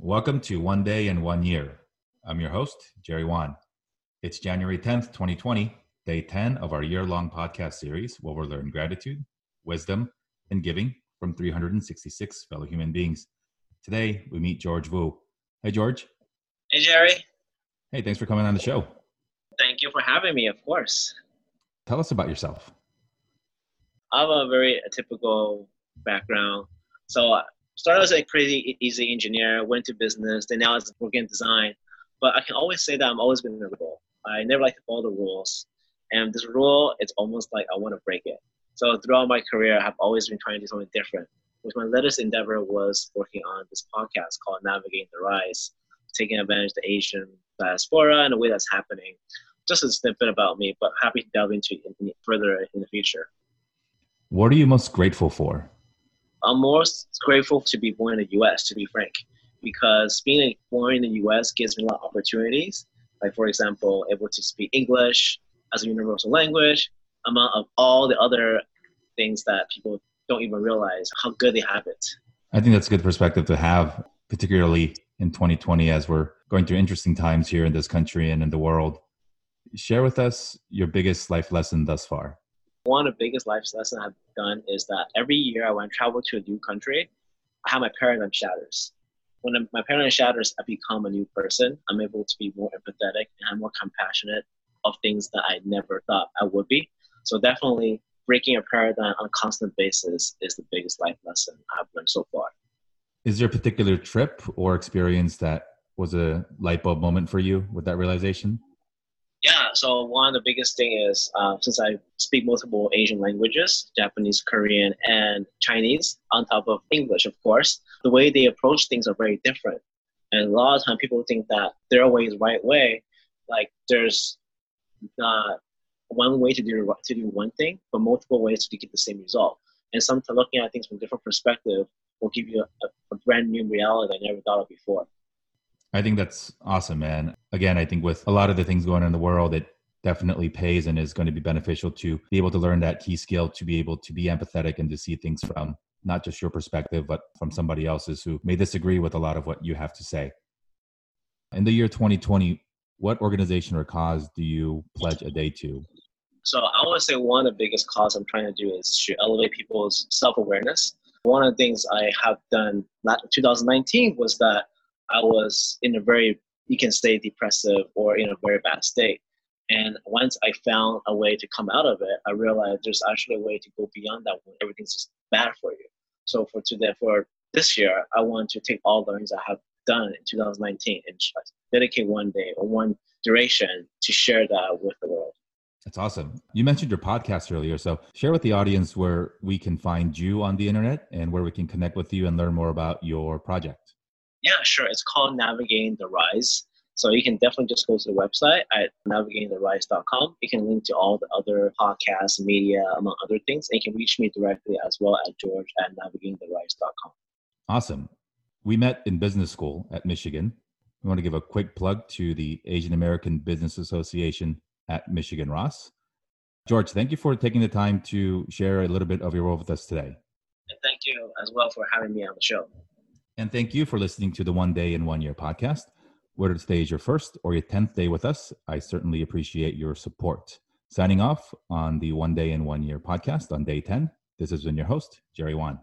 Welcome to One Day in One Year. I'm your host, Jerry Wan. It's January 10th, 2020, day 10 of our year long podcast series where we'll learn gratitude, wisdom, and giving from 366 fellow human beings. Today, we meet George Vu. Hey, George. Hey, Jerry. Hey, thanks for coming on the show. Thank you for having me, of course. Tell us about yourself. I have a very typical background. So started as a crazy easy engineer, went to business, then now it's working in design. But I can always say that I'm always been rule. I never like to follow the rules. And this rule, it's almost like I want to break it. So throughout my career, I have always been trying to do something different. Which my latest endeavor was working on this podcast called Navigating the Rise, taking advantage of the Asian diaspora and the way that's happening. Just a snippet about me, but happy to delve into it further in the future. What are you most grateful for? I'm most grateful to be born in the U.S. To be frank, because being born in the U.S. gives me a lot of opportunities. Like for example, able to speak English as a universal language, among of all the other things that people don't even realize how good they have it. I think that's a good perspective to have, particularly in 2020 as we're going through interesting times here in this country and in the world. Share with us your biggest life lesson thus far one of the biggest life lessons I've done is that every year I travel to a new country, I have my paradigm shatters. When my paradigm shatters, I become a new person. I'm able to be more empathetic and I'm more compassionate of things that I never thought I would be. So definitely breaking a paradigm on a constant basis is the biggest life lesson I've learned so far. Is there a particular trip or experience that was a light bulb moment for you with that realization? Yeah, so one of the biggest thing is uh, since I speak multiple Asian languages, Japanese, Korean, and Chinese, on top of English, of course, the way they approach things are very different. And a lot of time people think that their way is right way. Like there's not one way to do to do one thing, but multiple ways to get the same result. And sometimes looking at things from different perspective will give you a, a brand new reality I never thought of before. I think that's awesome, man. Again, I think with a lot of the things going on in the world, it definitely pays and is going to be beneficial to be able to learn that key skill to be able to be empathetic and to see things from not just your perspective, but from somebody else's who may disagree with a lot of what you have to say. In the year 2020, what organization or cause do you pledge a day to? So I would say one of the biggest cause I'm trying to do is to elevate people's self-awareness. One of the things I have done 2019 was that I was in a very, you can say depressive or in a very bad state. And once I found a way to come out of it, I realized there's actually a way to go beyond that when everything's just bad for you. So for today, for this year, I want to take all the things I have done in 2019 and dedicate one day or one duration to share that with the world. That's awesome. You mentioned your podcast earlier. So share with the audience where we can find you on the internet and where we can connect with you and learn more about your project. Yeah, sure. It's called Navigating the Rise. So you can definitely just go to the website at navigatingtherise.com. You can link to all the other podcasts, media, among other things. And you can reach me directly as well at george at navigatingtherise.com. Awesome. We met in business school at Michigan. We want to give a quick plug to the Asian American Business Association at Michigan Ross. George, thank you for taking the time to share a little bit of your role with us today. And thank you as well for having me on the show. And thank you for listening to the One Day in One Year podcast. Whether today is your first or your 10th day with us, I certainly appreciate your support. Signing off on the One Day in One Year podcast on day 10, this has been your host, Jerry Wan.